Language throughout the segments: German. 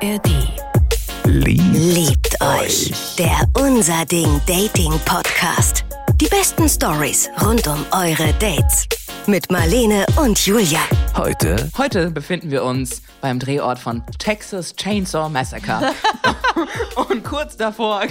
ARD. Liebt, Liebt euch. Der Unser Ding Dating Podcast. Die besten Stories rund um eure Dates. Mit Marlene und Julia. Heute Heute befinden wir uns beim Drehort von Texas Chainsaw Massacre. Und kurz davor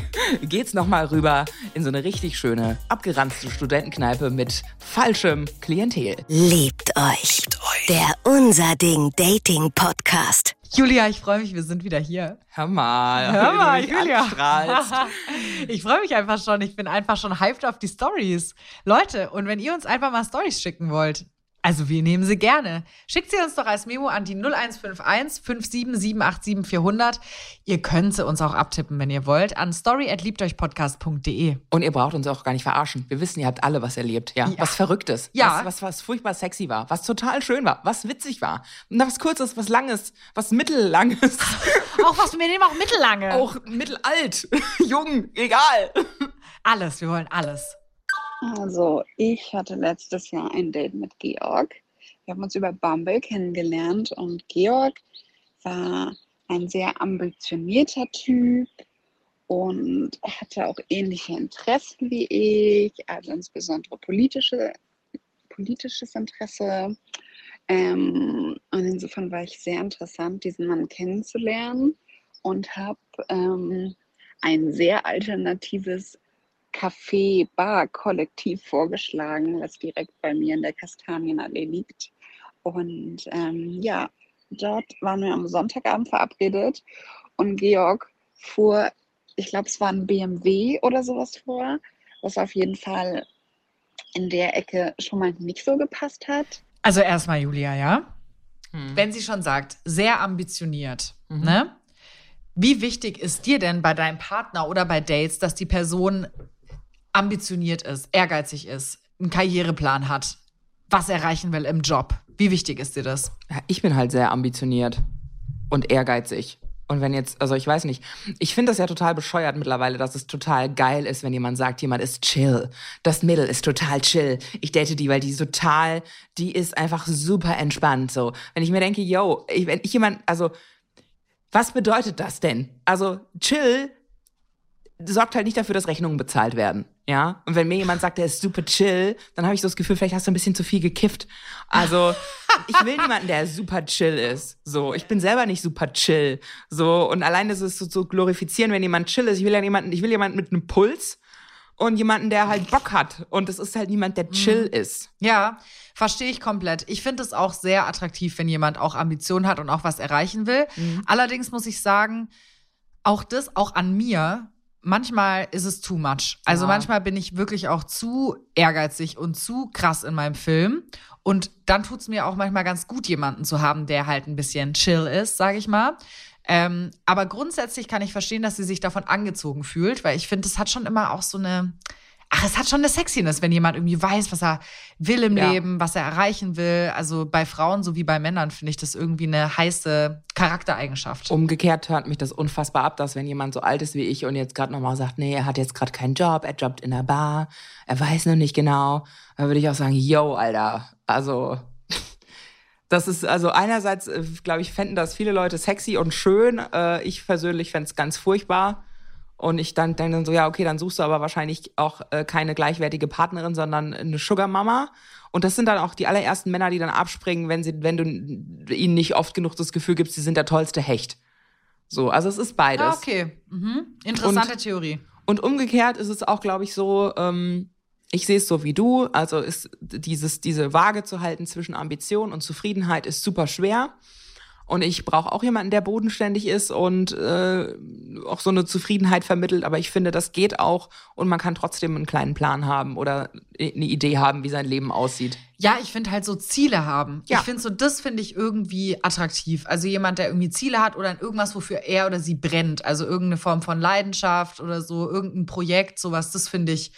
geht's nochmal rüber in so eine richtig schöne, abgeranzte Studentenkneipe mit falschem Klientel. Liebt euch. Der Unser Ding Dating Podcast. Julia, ich freue mich, wir sind wieder hier. Hör mal, Hör wie mal, du mich Julia. ich freue mich einfach schon. Ich bin einfach schon hyped auf die Stories. Leute, und wenn ihr uns einfach mal Stories schicken wollt, also wir nehmen sie gerne. Schickt sie uns doch als Memo an die 0151 57787 400. Ihr könnt sie uns auch abtippen, wenn ihr wollt, an story@liebteuchpodcast.de. Und ihr braucht uns auch gar nicht verarschen. Wir wissen, ihr habt alle was erlebt, ja. Ja. Was Verrücktes. Ja. Was, was, was furchtbar sexy war. Was total schön war. Was witzig war. Und was Kurzes, was Langes, was Mittellanges. Auch was, wir nehmen auch mittellange. auch mittelalt. Jung, egal. Alles, wir wollen alles. Also, ich hatte letztes Jahr ein Date mit Georg. Wir haben uns über Bumble kennengelernt und Georg war ein sehr ambitionierter Typ und hatte auch ähnliche Interessen wie ich, also insbesondere politische, politisches Interesse. Ähm, und insofern war ich sehr interessant, diesen Mann kennenzulernen und habe ähm, ein sehr alternatives Café-Bar-Kollektiv vorgeschlagen, was direkt bei mir in der Kastanienallee liegt. Und ähm, ja, dort waren wir am Sonntagabend verabredet und Georg fuhr, ich glaube, es war ein BMW oder sowas vor, was auf jeden Fall in der Ecke schon mal nicht so gepasst hat. Also erstmal, Julia, ja? Hm. Wenn sie schon sagt, sehr ambitioniert, ne? Wie wichtig ist dir denn bei deinem Partner oder bei Dates, dass die Person ambitioniert ist, ehrgeizig ist, einen Karriereplan hat, was erreichen will im Job? Wie wichtig ist dir das? Ja, ich bin halt sehr ambitioniert und ehrgeizig. Und wenn jetzt, also ich weiß nicht, ich finde das ja total bescheuert mittlerweile, dass es total geil ist, wenn jemand sagt, jemand ist chill. Das Mädel ist total chill. Ich date die, weil die total, die ist einfach super entspannt. So, wenn ich mir denke, yo, ich, wenn ich jemand, also was bedeutet das denn? Also chill sorgt halt nicht dafür, dass Rechnungen bezahlt werden. Ja. Und wenn mir jemand sagt, der ist super chill, dann habe ich so das Gefühl, vielleicht hast du ein bisschen zu viel gekifft. Also, ich will niemanden, der super chill ist. So, ich bin selber nicht super chill. So, und allein das ist so zu glorifizieren, wenn jemand chill ist. Ich will ja jemanden, ich will jemanden mit einem Puls und jemanden, der halt Bock hat. Und es ist halt niemand, der chill ist. Ja, verstehe ich komplett. Ich finde es auch sehr attraktiv, wenn jemand auch Ambitionen hat und auch was erreichen will. Allerdings muss ich sagen, auch das, auch an mir, manchmal ist es too much. Also Ja. manchmal bin ich wirklich auch zu ehrgeizig und zu krass in meinem Film. Und dann tut es mir auch manchmal ganz gut, jemanden zu haben, der halt ein bisschen chill ist, sage ich mal. Ähm, aber grundsätzlich kann ich verstehen, dass sie sich davon angezogen fühlt, weil ich finde, es hat schon immer auch so eine, ach, es hat schon eine Sexiness, wenn jemand irgendwie weiß, was er will im Ja. Leben, was er erreichen will. Also bei Frauen sowie bei Männern finde ich das irgendwie eine heiße Charaktereigenschaft. Umgekehrt hört mich das unfassbar ab, dass wenn jemand so alt ist wie ich und jetzt gerade nochmal sagt, nee, er hat jetzt gerade keinen Job, er jobbt in der Bar, er weiß noch nicht genau, dann würde ich auch sagen, yo, Alter, also das ist, also einerseits, glaube ich, fänden das viele Leute sexy und schön. Äh, ich persönlich fände es ganz furchtbar. Und ich dann denke dann so, ja, okay, dann suchst du aber wahrscheinlich auch äh, keine gleichwertige Partnerin, sondern eine Sugar Mama. Und das sind dann auch die allerersten Männer, die dann abspringen, wenn sie, wenn du ihnen nicht oft genug das Gefühl gibst, sie sind der tollste Hecht. So, also es ist beides. Ah, okay. Mhm. Interessante Und- Theorie. Und umgekehrt ist es auch, glaube ich, so, ähm, ich sehe es so wie du, also ist dieses, diese Waage zu halten zwischen Ambition und Zufriedenheit ist super schwer. Und ich brauche auch jemanden, der bodenständig ist und äh, auch so eine Zufriedenheit vermittelt. Aber ich finde, das geht auch und man kann trotzdem einen kleinen Plan haben oder eine Idee haben, wie sein Leben aussieht. Ja, ich finde halt so Ziele haben. Ja. Ich finde so, das finde ich irgendwie attraktiv. Also jemand, der irgendwie Ziele hat oder in irgendwas, wofür er oder sie brennt. Also irgendeine Form von Leidenschaft oder so, irgendein Projekt, sowas, das finde ich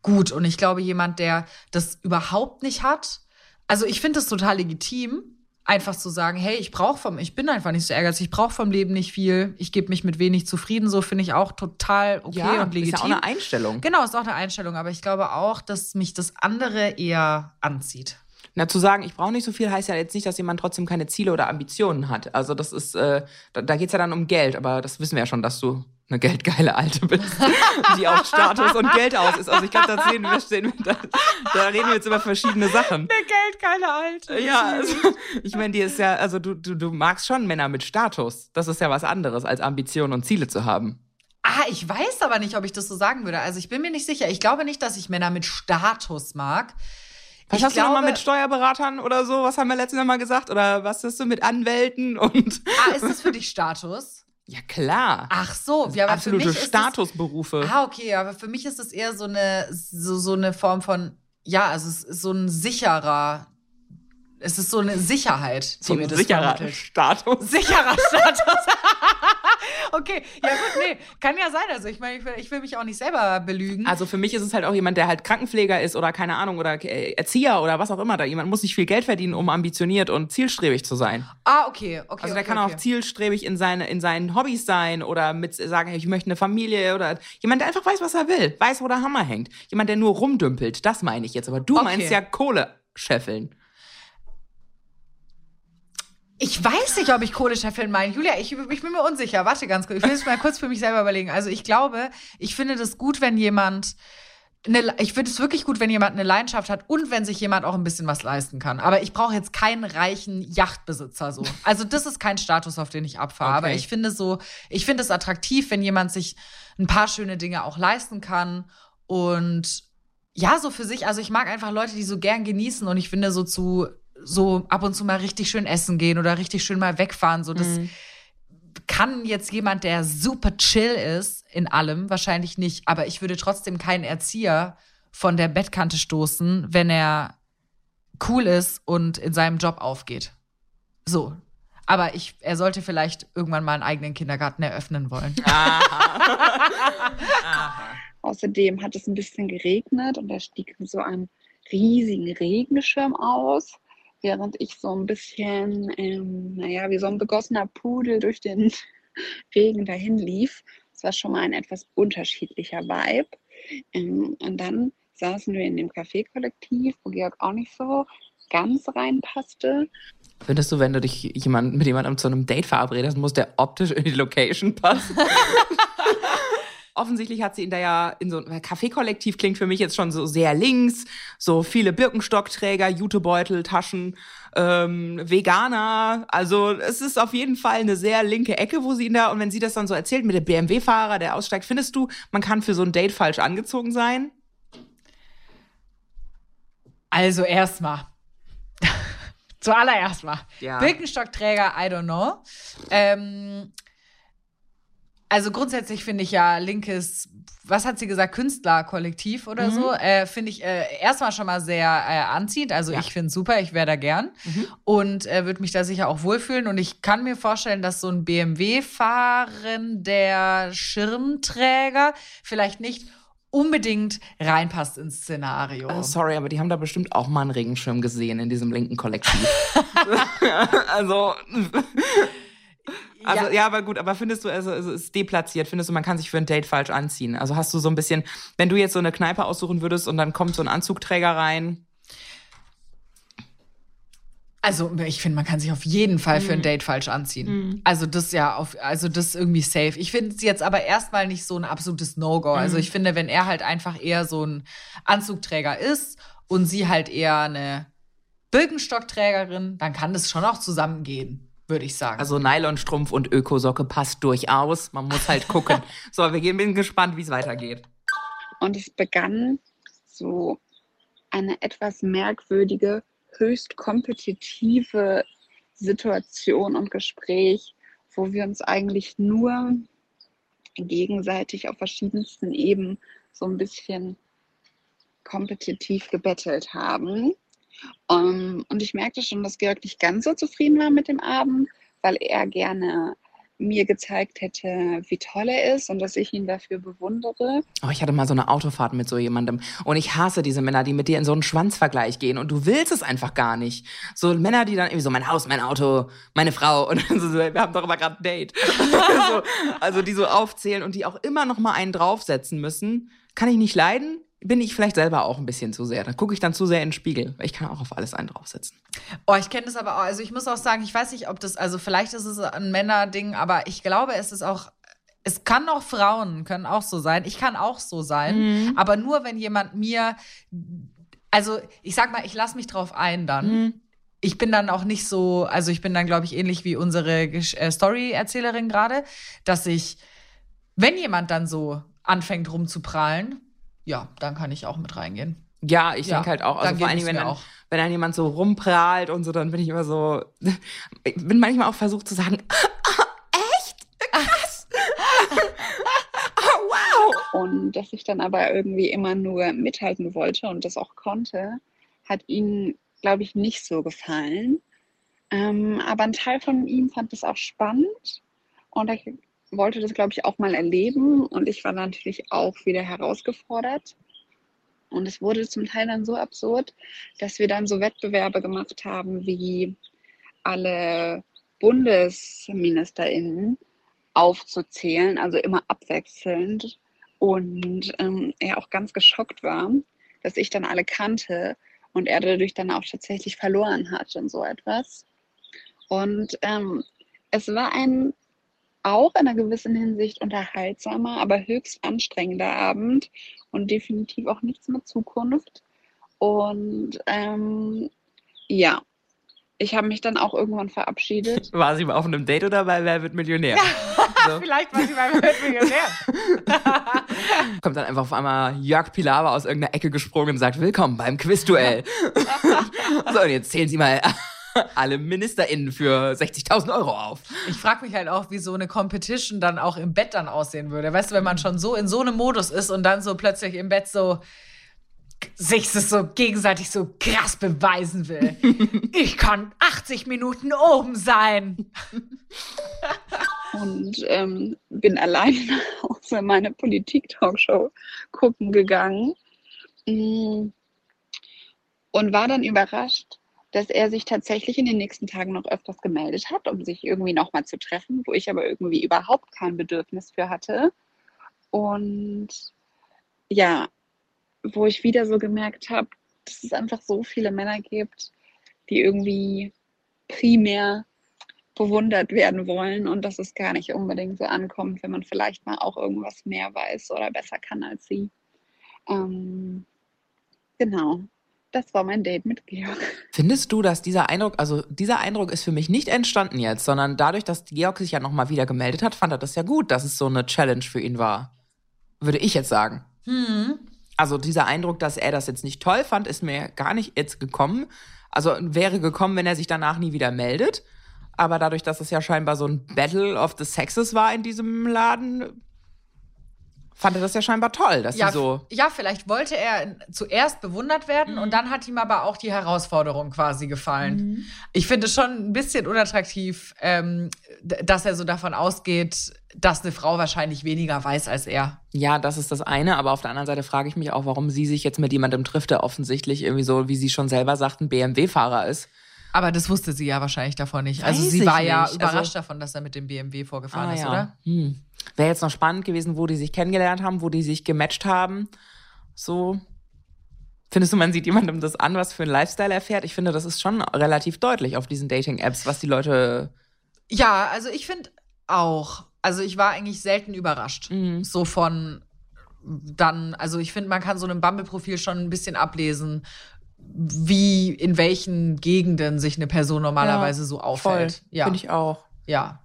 gut. Und ich glaube, jemand, der das überhaupt nicht hat, also ich finde es total legitim, einfach zu sagen, hey, ich brauche vom, ich bin einfach nicht so ehrgeizig, ich brauche vom Leben nicht viel, ich gebe mich mit wenig zufrieden, so finde ich auch total okay und legitim. ist ja auch eine Einstellung. Genau, ist auch eine Einstellung, aber ich glaube auch, dass mich das andere eher anzieht. Na, zu sagen, ich brauche nicht so viel, heißt ja jetzt nicht, dass jemand trotzdem keine Ziele oder Ambitionen hat. Also das ist, äh, da, da geht's ja dann um Geld, aber das wissen wir ja schon, dass du eine geldgeile Alte bist, die auf Status und Geld aus ist. Also ich glaube, da, sehen wir, stehen, da, da reden wir jetzt über verschiedene Sachen. Eine geldgeile Alte. Ja, also, ich meine, die ist ja, also du, du, du magst schon Männer mit Status. Das ist ja was anderes, als Ambitionen und Ziele zu haben. Ah, ich weiß aber nicht, ob ich das so sagen würde. Also ich bin mir nicht sicher. Ich glaube nicht, dass ich Männer mit Status mag. Was ich hast du nochmal glaube- mit Steuerberatern oder so? Was haben wir letztes Mal gesagt? Oder was hast du mit Anwälten und. Ah, ist das für dich Status? Ja, klar. Ach so, ja, aber Absolute für mich ist Statusberufe. Es, ah, okay, aber für mich ist es eher so eine so, so eine Form von ja, also es ist so ein sicherer es ist so eine Sicherheit, die so mir das sicherer vermittelt. Status. Sicherer Status. okay, ja gut, nee, kann ja sein. Also ich meine, ich will, ich will mich auch nicht selber belügen. Also für mich ist es halt auch jemand, der halt Krankenpfleger ist oder keine Ahnung oder äh, Erzieher oder was auch immer. Da jemand muss nicht viel Geld verdienen, um ambitioniert und zielstrebig zu sein. ah, okay, okay. Also der okay, kann okay. auch zielstrebig in, seine, in seinen Hobbys sein oder mit sagen, ich möchte eine Familie oder jemand, der einfach weiß, was er will, weiß, wo der Hammer hängt. Jemand, der nur rumdümpelt, das meine ich jetzt. Aber du Okay. meinst ja Kohle scheffeln. Ich weiß nicht, ob ich Kohlescheffeln meine. Julia, ich, ich bin mir unsicher. Warte ganz kurz. Ich will es mal kurz für mich selber überlegen. Also ich glaube, ich finde das gut, wenn jemand eine, ich finde es wirklich gut, wenn jemand eine Leidenschaft hat und wenn sich jemand auch ein bisschen was leisten kann. Aber ich brauche jetzt keinen reichen Yachtbesitzer so. Also das ist kein Status, auf den ich abfahre. Okay. Aber ich finde so, ich finde es attraktiv, wenn jemand sich ein paar schöne Dinge auch leisten kann und ja, so für sich. Also ich mag einfach Leute, die so gern genießen und ich finde so zu so ab und zu mal richtig schön essen gehen oder richtig schön mal wegfahren. So das kann jetzt jemand, der super chill ist in allem, wahrscheinlich nicht. Aber ich würde trotzdem keinen Erzieher von der Bettkante stoßen, wenn er cool ist und in seinem Job aufgeht. So. Aber ich, er sollte vielleicht irgendwann mal einen eigenen Kindergarten eröffnen wollen. Außerdem hat es ein bisschen geregnet und da stieg so ein riesigen Regenschirm aus, während ich so ein bisschen, ähm, naja, wie so ein begossener Pudel durch den Regen dahin lief. Das war schon mal ein etwas unterschiedlicher Vibe. Ähm, und dann saßen wir in dem Café-Kollektiv, wo Georg auch nicht so ganz reinpasste. Findest du, wenn du dich jemand, mit jemandem zu einem Date verabredest, muss der optisch in die Location passen? Offensichtlich hat sie ihn da ja in so ein Kaffeekollektiv klingt für mich jetzt schon so sehr links, so viele Birkenstockträger, Jutebeutel, Taschen, ähm, Veganer. Also es ist auf jeden Fall eine sehr linke Ecke, wo sie ihn da und wenn sie das dann so erzählt mit dem BMW-Fahrer, der aussteigt, findest du, man kann für so ein Date falsch angezogen sein? Also erstmal. Zuallererst mal. Ja. Birkenstockträger, I don't know. Ähm, also grundsätzlich finde ich ja linkes, was hat sie gesagt, Künstlerkollektiv oder so, äh, finde ich äh, erstmal schon mal sehr äh, anziehend. Also Ja. ich finde es super, ich wäre da gern und äh, würde mich da sicher auch wohlfühlen. Und ich kann mir vorstellen, dass so ein BMW-Fahren der Schirmträger vielleicht nicht unbedingt reinpasst ins Szenario. Äh, sorry, aber die haben da bestimmt auch mal einen Regenschirm gesehen in diesem linken Kollektiv. also, also ja. aber gut, aber findest du, also, also es ist deplatziert, findest du, man kann sich für ein Date falsch anziehen? Also hast du so ein bisschen, wenn du jetzt so eine Kneipe aussuchen würdest und dann kommt so ein Anzugträger rein, Also, ich finde, man kann sich auf jeden Fall für ein Date falsch anziehen. Also, das ja, auf, also das ist irgendwie safe. Ich finde es jetzt aber erstmal nicht so ein absolutes No-Go. Also, ich finde, wenn er halt einfach eher so ein Anzugträger ist und sie halt eher eine Birkenstockträgerin, dann kann das schon auch zusammengehen, würde ich sagen. also Nylonstrumpf und Ökosocke passt durchaus. Man muss halt gucken. so, wir gehen, bin gespannt, wie es weitergeht. Und es begann so eine etwas merkwürdige, höchst kompetitive Situation und Gespräch, wo wir uns eigentlich nur gegenseitig auf verschiedensten Ebenen so ein bisschen kompetitiv gebettelt haben. Um, und ich merkte schon, dass Georg nicht ganz so zufrieden war mit dem Abend, weil er gerne mir gezeigt hätte, wie toll er ist und dass ich ihn dafür bewundere. Oh, ich hatte mal so eine Autofahrt mit so jemandem. Und ich hasse diese Männer, die mit dir in so einen Schwanzvergleich gehen. Und du willst es einfach gar nicht. So Männer, die dann irgendwie so, mein Haus, mein Auto, meine Frau. Und so, wir haben doch immer gerade ein Date. so, also die so aufzählen und die auch immer noch mal einen draufsetzen müssen. Kann ich nicht leiden. Bin ich vielleicht selber auch ein bisschen zu sehr. Da gucke ich dann zu sehr in den Spiegel. Weil ich kann auch auf alles einen draufsetzen. Oh, ich kenne das aber auch. Also ich muss auch sagen, ich weiß nicht, ob das, also vielleicht ist es ein Männerding, aber ich glaube, es ist auch es kann auch Frauen können auch so sein. Ich kann auch so sein, Mhm. aber nur wenn jemand mir also ich sag mal, ich lasse mich drauf ein dann. Mhm. Ich bin dann auch nicht so, also ich bin dann glaube ich ähnlich wie unsere äh, Story-Erzählerin gerade, dass ich wenn jemand dann so anfängt rumzuprallen, ja, dann kann ich auch mit reingehen. Ja, ich Ja, denke halt auch. Also dann vor allen Dingen, wenn dann, auch. wenn dann jemand so rumprahlt und so, dann bin ich immer so. Ich bin manchmal auch versucht zu sagen, echt? Krass. oh, wow. Und dass ich dann aber irgendwie immer nur mithalten wollte und das auch konnte, hat ihm, glaube ich, nicht so gefallen. Ähm, aber ein Teil von ihm fand es auch spannend und er wollte das, glaube ich, auch mal erleben. Und ich war natürlich auch wieder herausgefordert. Und es wurde zum Teil dann so absurd, dass wir dann so Wettbewerbe gemacht haben, wie alle BundesministerInnen aufzuzählen, also immer abwechselnd. Und ähm, er auch ganz geschockt war, dass ich dann alle kannte und er dadurch dann auch tatsächlich verloren hat und so etwas. Und ähm, es war ein auch in einer gewissen Hinsicht unterhaltsamer, aber höchst anstrengender Abend und definitiv auch nichts mit Zukunft. Und ähm, ja, ich habe mich dann auch irgendwann verabschiedet. War sie mal auf einem Date oder bei Wer wird Millionär? So. Vielleicht war sie beim Millionär. Kommt dann einfach auf einmal Jörg Pilawa aus irgendeiner Ecke gesprungen und sagt, willkommen beim Quizduell. so, und jetzt zählen Sie mal alle MinisterInnen für 60.000 Euro auf. Ich frage mich halt auch, wie so eine Competition dann auch im Bett dann aussehen würde. Weißt du, wenn man schon so in so einem Modus ist und dann so plötzlich im Bett so sich das so gegenseitig so krass beweisen will. ich kann 80 Minuten oben sein. und ähm, bin allein Hause meine Politik-Talkshow gucken gegangen Mm. und war dann überrascht, dass er sich tatsächlich in den nächsten Tagen noch öfters gemeldet hat, um sich irgendwie nochmal zu treffen, wo ich aber irgendwie überhaupt kein Bedürfnis für hatte. Und ja, wo ich wieder so gemerkt habe, dass es einfach so viele Männer gibt, die irgendwie primär bewundert werden wollen und dass es gar nicht unbedingt so ankommt, wenn man vielleicht mal auch irgendwas mehr weiß oder besser kann als sie. Ähm, genau, das war mein Date mit Georg. Findest du, dass dieser Eindruck, also dieser Eindruck ist für mich nicht entstanden jetzt, sondern dadurch, dass Georg sich ja nochmal wieder gemeldet hat, fand er das ja gut, dass es so eine Challenge für ihn war. Würde ich jetzt sagen. Hm. Also dieser Eindruck, dass er das jetzt nicht toll fand, ist mir gar nicht jetzt gekommen. Also wäre gekommen, wenn er sich danach nie wieder meldet. Aber dadurch, dass es ja scheinbar so ein Battle of the Sexes war in diesem Laden, fand er das ja scheinbar toll, dass Ja, sie so. ja, vielleicht wollte er zuerst bewundert werden und dann hat ihm aber auch die Herausforderung quasi gefallen. Ich finde es schon ein bisschen unattraktiv, ähm, dass er so davon ausgeht, dass eine Frau wahrscheinlich weniger weiß als er. Ja, das ist das eine, aber auf der anderen Seite frage ich mich auch, warum sie sich jetzt mit jemandem trifft, der offensichtlich irgendwie so, wie sie schon selber sagt, ein BMW-Fahrer ist. Aber das wusste sie ja wahrscheinlich davon nicht. Also Weiß sie ich war ja nicht. überrascht Also- davon, dass er mit dem BMW vorgefahren Ah, ist, ja. oder? Hm. Wäre jetzt noch spannend gewesen, wo die sich kennengelernt haben, wo die sich gematcht haben. So. Findest du, man sieht jemandem das an, was für einen Lifestyle er fährt? Ich finde, das ist schon relativ deutlich auf diesen Dating-Apps, was die Leute. Ja, also ich finde auch. Also ich war eigentlich selten überrascht. Mhm. So von dann, also ich finde, man kann so einem Bumble-Profil schon ein bisschen ablesen, wie in welchen Gegenden sich eine Person normalerweise so aufhält. Voll. Ja, Finde ich auch. ja.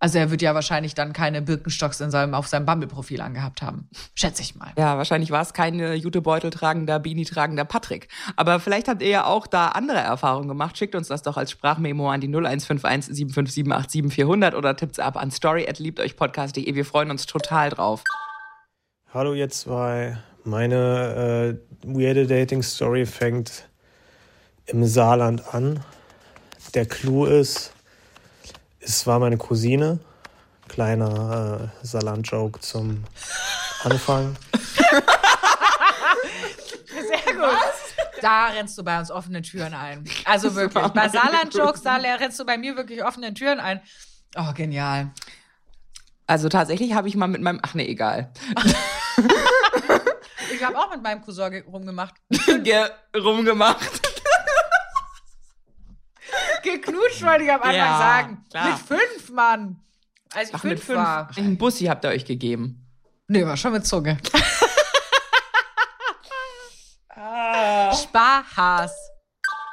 Also er wird ja wahrscheinlich dann keine Birkenstocks in seinem, auf seinem Bumble-Profil angehabt haben. Schätze ich mal. Ja, wahrscheinlich war es kein äh, Jutebeutel tragender, Beanie tragender Patrick. Aber vielleicht habt ihr ja auch da andere Erfahrungen gemacht. Schickt uns das doch als Sprachmemo an die 0151 757 400 oder tippt's ab an story@liebteuchpodcast.de. Wir freuen uns total drauf. Hallo ihr zwei. Meine äh, weirde Dating-Story fängt im Saarland an. Der Clou ist, es war meine Cousine. Kleiner äh, Saarland-Joke zum Anfang. Sehr gut. Da rennst du bei uns offene Türen ein. Also wirklich. Bei Saarland-Jokes, da rennst du bei mir wirklich offene Türen ein. Oh, genial. Also tatsächlich habe ich mal mit meinem, ach nee, egal. Habe auch mit meinem Cousin ge- rumgemacht. Ge rumgemacht. Geknutscht, wollte ich am Anfang Ja, sagen. klar. Mit fünf, Mann. Als ich Ach, mit fünf fünf. war. Einen Bussi habt ihr euch gegeben. Nee, war schon mit Zunge. Ah. Spaß.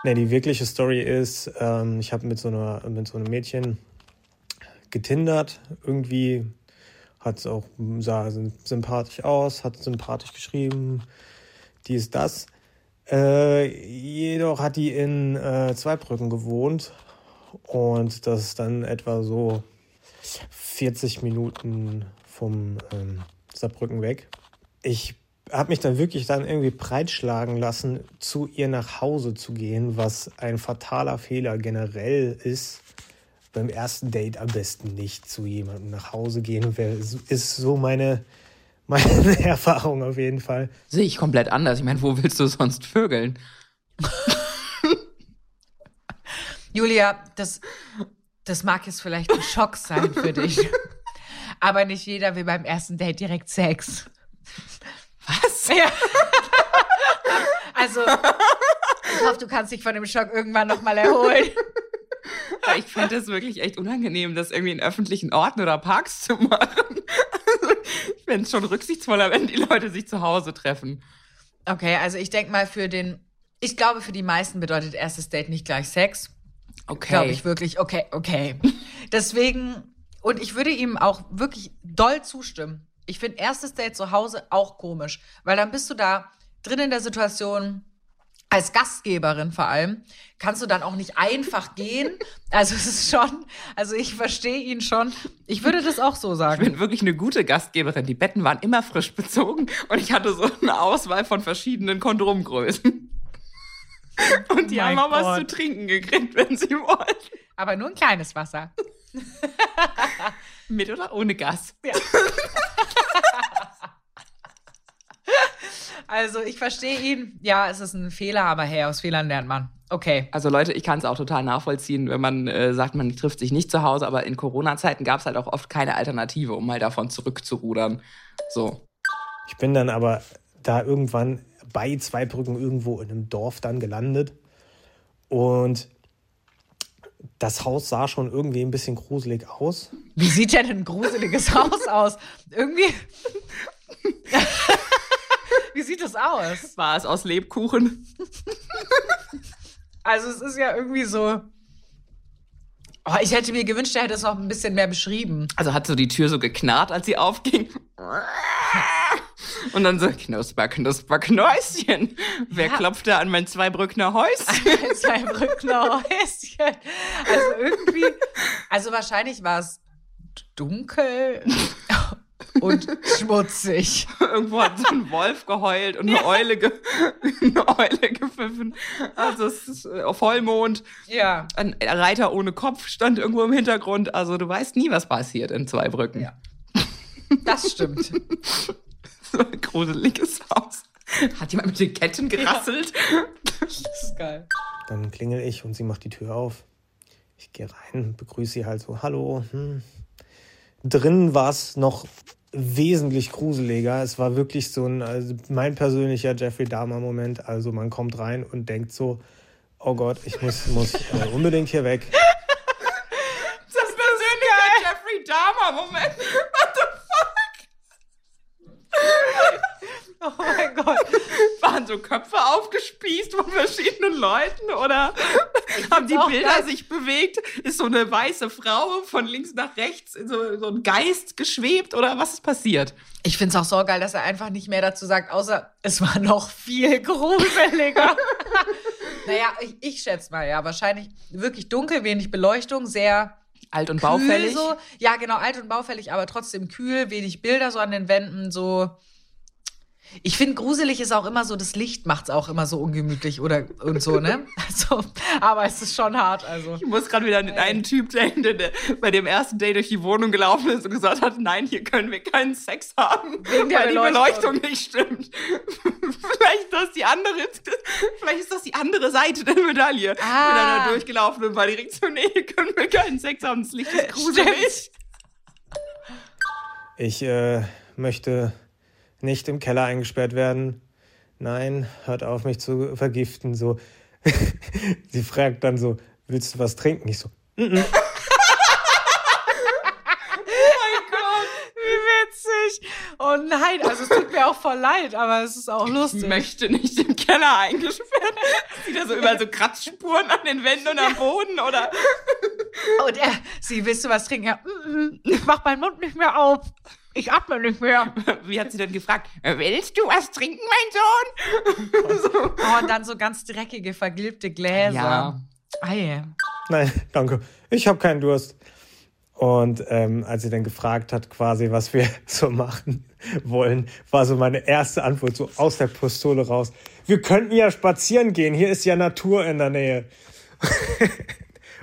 Ne, die wirkliche Story ist, ähm, ich habe mit, so einer- mit so einem Mädchen getindert. Irgendwie hat es auch, sah sympathisch aus, hat sympathisch geschrieben, dies, das. Äh, jedoch hat die in äh, Zweibrücken gewohnt und das ist dann etwa so 40 Minuten vom ähm, Saarbrücken weg. Ich habe mich dann wirklich dann irgendwie breitschlagen lassen, zu ihr nach Hause zu gehen, was ein fataler Fehler generell ist. Beim ersten Date am besten nicht zu jemandem nach Hause gehen, ist so meine, meine Erfahrung auf jeden Fall. Sehe ich komplett anders. Ich meine, wo willst du sonst vögeln? Julia, das, das mag jetzt vielleicht ein Schock sein für dich. Aber nicht jeder will beim ersten Date direkt Sex. Was? Ja. Also, ich hoffe, du kannst dich von dem Schock irgendwann nochmal erholen. Aber ich fände es wirklich echt unangenehm, das irgendwie in öffentlichen Orten oder Parks zu machen. Also, ich fände es schon rücksichtsvoller, wenn die Leute sich zu Hause treffen. Okay, also ich denke mal für den, ich glaube für die meisten bedeutet erstes Date nicht gleich Sex. Okay. Glaube ich wirklich. Okay, okay. Deswegen, und ich würde ihm auch wirklich doll zustimmen. Ich finde erstes Date zu Hause auch komisch, weil dann bist du da drin in der Situation, als Gastgeberin vor allem, kannst du dann auch nicht einfach gehen. Also es ist schon, also ich verstehe ihn schon. Ich würde das auch so Ich sagen. bin wirklich eine gute Gastgeberin. Die Betten waren immer frisch bezogen und ich hatte so eine Auswahl von verschiedenen Kondomgrößen. Und die Mein haben auch was Gott. zu trinken gekriegt, wenn sie wollten. Aber nur ein kleines Wasser. Mit oder ohne Gas. Also ich verstehe ihn. Ja, es ist ein Fehler, aber hey, aus Fehlern lernt man. Okay. Also Leute, ich kann es auch total nachvollziehen, wenn man äh, sagt, man trifft sich nicht zu Hause, aber in Corona-Zeiten gab es halt auch oft keine Alternative, um mal davon zurückzurudern. So. Ich bin dann aber da irgendwann bei Zweibrücken irgendwo in einem Dorf dann gelandet. Und das Haus sah schon irgendwie ein bisschen gruselig aus. Wie sieht denn ein gruseliges Haus aus? Irgendwie. Wie sieht das aus? War es aus Lebkuchen? Also es ist ja irgendwie so. Oh, ich hätte mir gewünscht, er hätte es noch ein bisschen mehr beschrieben. Also hat so die Tür so geknarrt, als sie aufging. Und dann so, Knusper, Knusper, Knäuschen. Wer Ja. klopft da an mein Zweibrückner Häuschen? Zweibrückner Häuschen. Also irgendwie. Also wahrscheinlich war es dunkel und schmutzig. Irgendwo hat so ein Wolf geheult und eine Eule, ge eine Eule gepfiffen. Also es ist äh, Vollmond. Ja. Ein Reiter ohne Kopf stand irgendwo im Hintergrund. Also du weißt nie, was passiert in Zweibrücken. Ja. Das stimmt. So ein gruseliges Haus. Hat jemand mit den Ketten gerasselt? Das ist geil. Dann klingel ich und sie macht die Tür auf. Ich gehe rein, begrüße sie halt so, hallo. Hm. Drin war es noch wesentlich gruseliger. Es war wirklich so ein, also mein persönlicher Jeffrey Dahmer-Moment. Also man kommt rein und denkt so, oh Gott, ich muss, muss äh, unbedingt hier weg. Das persönliche Jeffrey Dahmer-Moment. What the Oh mein Gott. fuck? Waren so Köpfe aufgespießt von verschiedenen Leuten oder haben die Bilder geil. sich bewegt? Ist so eine weiße Frau von links nach rechts in so, so ein Geist geschwebt oder was ist passiert? Ich finde es auch so geil, dass er einfach nicht mehr dazu sagt, außer es war noch viel gruseliger. naja, ich, ich schätze mal, ja, wahrscheinlich wirklich dunkel, wenig Beleuchtung, sehr Alt und kühl baufällig. so. Ja, genau, alt und baufällig, aber trotzdem kühl, wenig Bilder so an den Wänden, so. Ich finde, gruselig ist auch immer so, das Licht macht es auch immer so ungemütlich oder und so, ne? Also, aber es ist schon hart, also. Ich muss gerade wieder an den einen Typ denken, der, der bei dem ersten Date durch die Wohnung gelaufen ist und gesagt hat, nein, hier können wir keinen Sex haben, Wegen weil die Beleuchtung. Beleuchtung nicht stimmt. vielleicht ist das die andere, vielleicht ist das die andere Seite der Medaille. Ah. Bin dann da durchgelaufen und war direkt so, nee, hier können wir keinen Sex haben, das Licht ist gruselig. Stimmt. Ich äh, möchte nicht im Keller eingesperrt werden. Nein, hört auf, mich zu vergiften. So, sie fragt dann so, willst du was trinken? Ich so, mm -mm. witzig. Oh nein, also es tut mir auch voll leid, aber es ist auch lustig. Ich möchte nicht im Keller eingesperrt. Sieht da so überall so Kratzspuren an den Wänden und am Boden oder? Und er, sie, willst du was trinken? Ja, mm, mm, ich mach meinen Mund nicht mehr auf. Ich atme nicht mehr. Wie hat sie denn gefragt? Willst du was trinken, mein Sohn? so. Oh, und dann so ganz dreckige, vergilbte Gläser. Ja. Ei. Nein, danke. Ich habe keinen Durst. Und ähm, als sie dann gefragt hat, quasi, was wir so machen wollen, war so meine erste Antwort so aus der Pistole raus. Wir könnten ja spazieren gehen. Hier ist ja Natur in der Nähe.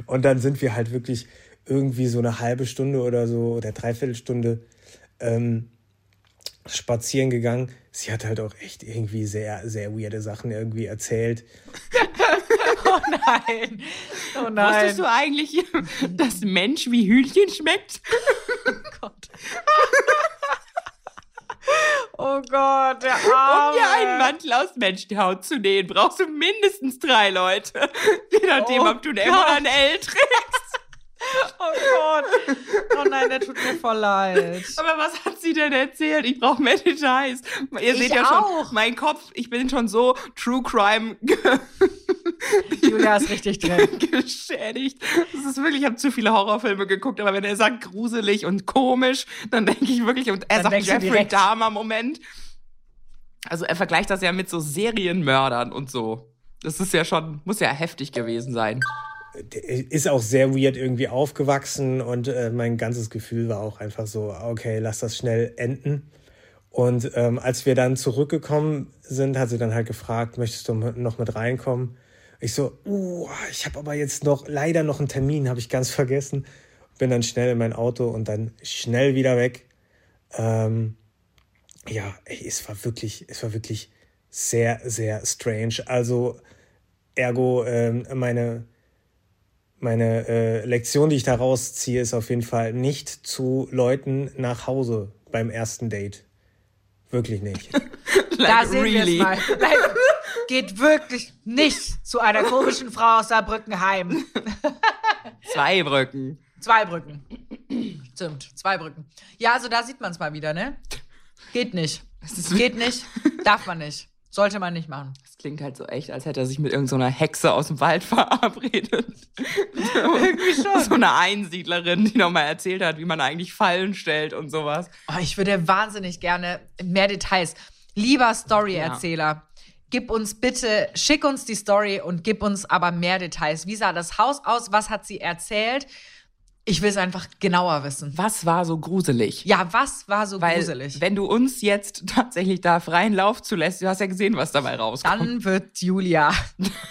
und dann sind wir halt wirklich irgendwie so eine halbe Stunde oder so oder dreiviertelstunde ähm, spazieren gegangen. Sie hat halt auch echt irgendwie sehr, sehr weirde Sachen irgendwie erzählt. Oh nein. Oh nein. Wusstest du eigentlich, dass Mensch wie Hühnchen schmeckt? Oh Gott. Oh Gott, der Arme. Um dir einen Mantel aus Menschenhaut zu nähen, brauchst du mindestens drei Leute. Je nachdem, Oh ob du ein M Gott. oder ein L trägst. Oh Gott. Oh nein, der tut mir voll leid. Aber was hat sie denn erzählt? Ich brauche mehr Details. Ihr Ich seht ja schon, auch. mein Kopf, ich bin schon so True Crime Julia ist richtig drin. geschädigt. Das ist wirklich, ich habe zu viele Horrorfilme geguckt, aber wenn er sagt gruselig und komisch, dann denke ich wirklich, und er Dann sagt Jeffrey direkt. Dahmer Moment. Also er vergleicht das ja mit so Serienmördern und so. Das ist ja schon, muss ja heftig gewesen sein. Ist auch sehr weird irgendwie aufgewachsen und äh, mein ganzes Gefühl war auch einfach so, okay, lass das schnell enden. Und ähm, als wir dann zurückgekommen sind, hat sie dann halt gefragt, möchtest du noch mit reinkommen? Ich so, uh, ich habe aber jetzt noch leider noch einen Termin, habe ich ganz vergessen. Bin dann schnell in mein Auto und dann schnell wieder weg. Ähm, ja, ey, es war wirklich, es war wirklich sehr, sehr strange. Also, ergo, ähm, meine, meine äh, Lektion, die ich daraus ziehe, ist auf jeden Fall nicht zu Leuten nach Hause beim ersten Date. Wirklich nicht. Da sehen wir es mal. Like, geht wirklich nicht zu einer komischen Frau aus Saarbrücken heim. Zwei Brücken. Zwei Brücken. Stimmt, zwei Brücken. Ja, also da sieht man es mal wieder, ne? Geht nicht. Geht nicht, darf man nicht. Sollte man nicht machen. Das klingt halt so echt, als hätte er sich mit irgendeiner Hexe aus dem Wald verabredet. Irgendwie schon. So eine Einsiedlerin, die nochmal erzählt hat, wie man eigentlich Fallen stellt und sowas. Oh, ich würde wahnsinnig gerne mehr Details. Lieber Story-Erzähler, gib uns bitte, schick uns die Story und gib uns aber mehr Details. Wie sah das Haus aus? Was hat sie erzählt? Ich will es einfach genauer wissen. Was war so gruselig? Ja, was war so Weil, gruselig? wenn du uns jetzt tatsächlich da freien Lauf zulässt, du hast ja gesehen, was dabei rauskommt. Dann wird Julia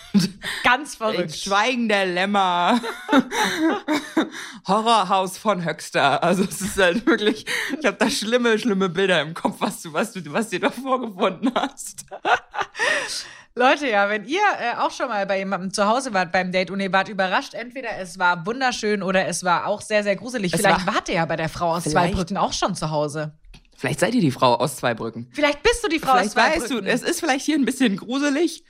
ganz verrückt. Schweigen der Lämmer. Horrorhaus von Höxter. Also es ist halt wirklich, ich habe da schlimme, schlimme Bilder im Kopf, was du, was du, was dir da vorgefunden hast. Leute, ja, wenn ihr äh, auch schon mal bei jemandem zu Hause wart beim Date und ihr wart überrascht, entweder es war wunderschön oder es war auch sehr, sehr gruselig. Es Vielleicht war- wart ihr ja bei der Frau aus Zweibrücken auch schon zu Hause. Vielleicht seid ihr die Frau aus Zweibrücken. Vielleicht bist du die Frau Vielleicht aus weißt du, Zweibrücken. es ist vielleicht hier ein bisschen gruselig,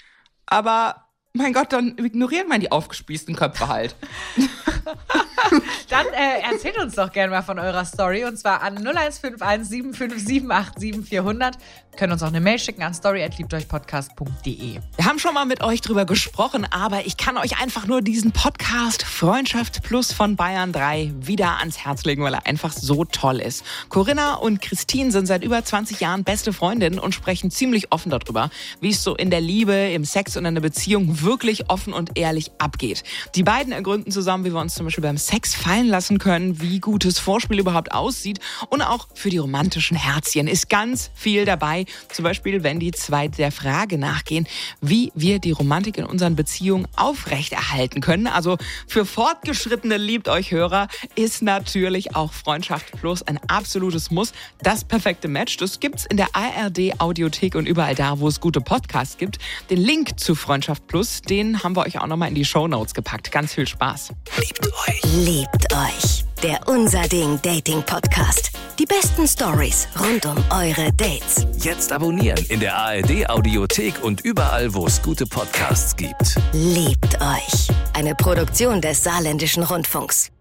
aber mein Gott, dann ignoriert man die aufgespießten Köpfe halt. Dann äh, erzählt uns doch gerne mal von eurer Story und zwar an 0151 757 400. Können uns auch eine Mail schicken an story@liebteuchpodcast.de. Wir haben schon mal mit euch drüber gesprochen, aber ich kann euch einfach nur diesen Podcast Freundschaft Plus von Bayern 3 wieder ans Herz legen, weil er einfach so toll ist. Corinna und Christine sind seit über 20 Jahren beste Freundinnen und sprechen ziemlich offen darüber, wie es so in der Liebe, im Sex und in der Beziehung wirklich offen und ehrlich abgeht. Die beiden ergründen zusammen, wie wir uns zum Beispiel beim Sex fallen lassen können, wie gutes Vorspiel überhaupt aussieht und auch für die romantischen Herzchen ist ganz viel dabei. Zum Beispiel, wenn die zwei der Frage nachgehen, wie wir die Romantik in unseren Beziehungen aufrechterhalten können. Also für fortgeschrittene Liebt euch Hörer ist natürlich auch Freundschaft Plus ein absolutes Muss. Das perfekte Match, das gibt's in der ARD Audiothek und überall da, wo es gute Podcasts gibt. Den Link zu Freundschaft Plus, den haben wir euch auch nochmal in die Show Notes gepackt. Ganz viel Spaß. Liebt euch. Der Unser Ding Dating Podcast. Die besten Stories rund um eure Dates. Jetzt abonnieren in der ARD Audiothek und überall, wo es gute Podcasts gibt. Liebt euch. Eine Produktion des Saarländischen Rundfunks.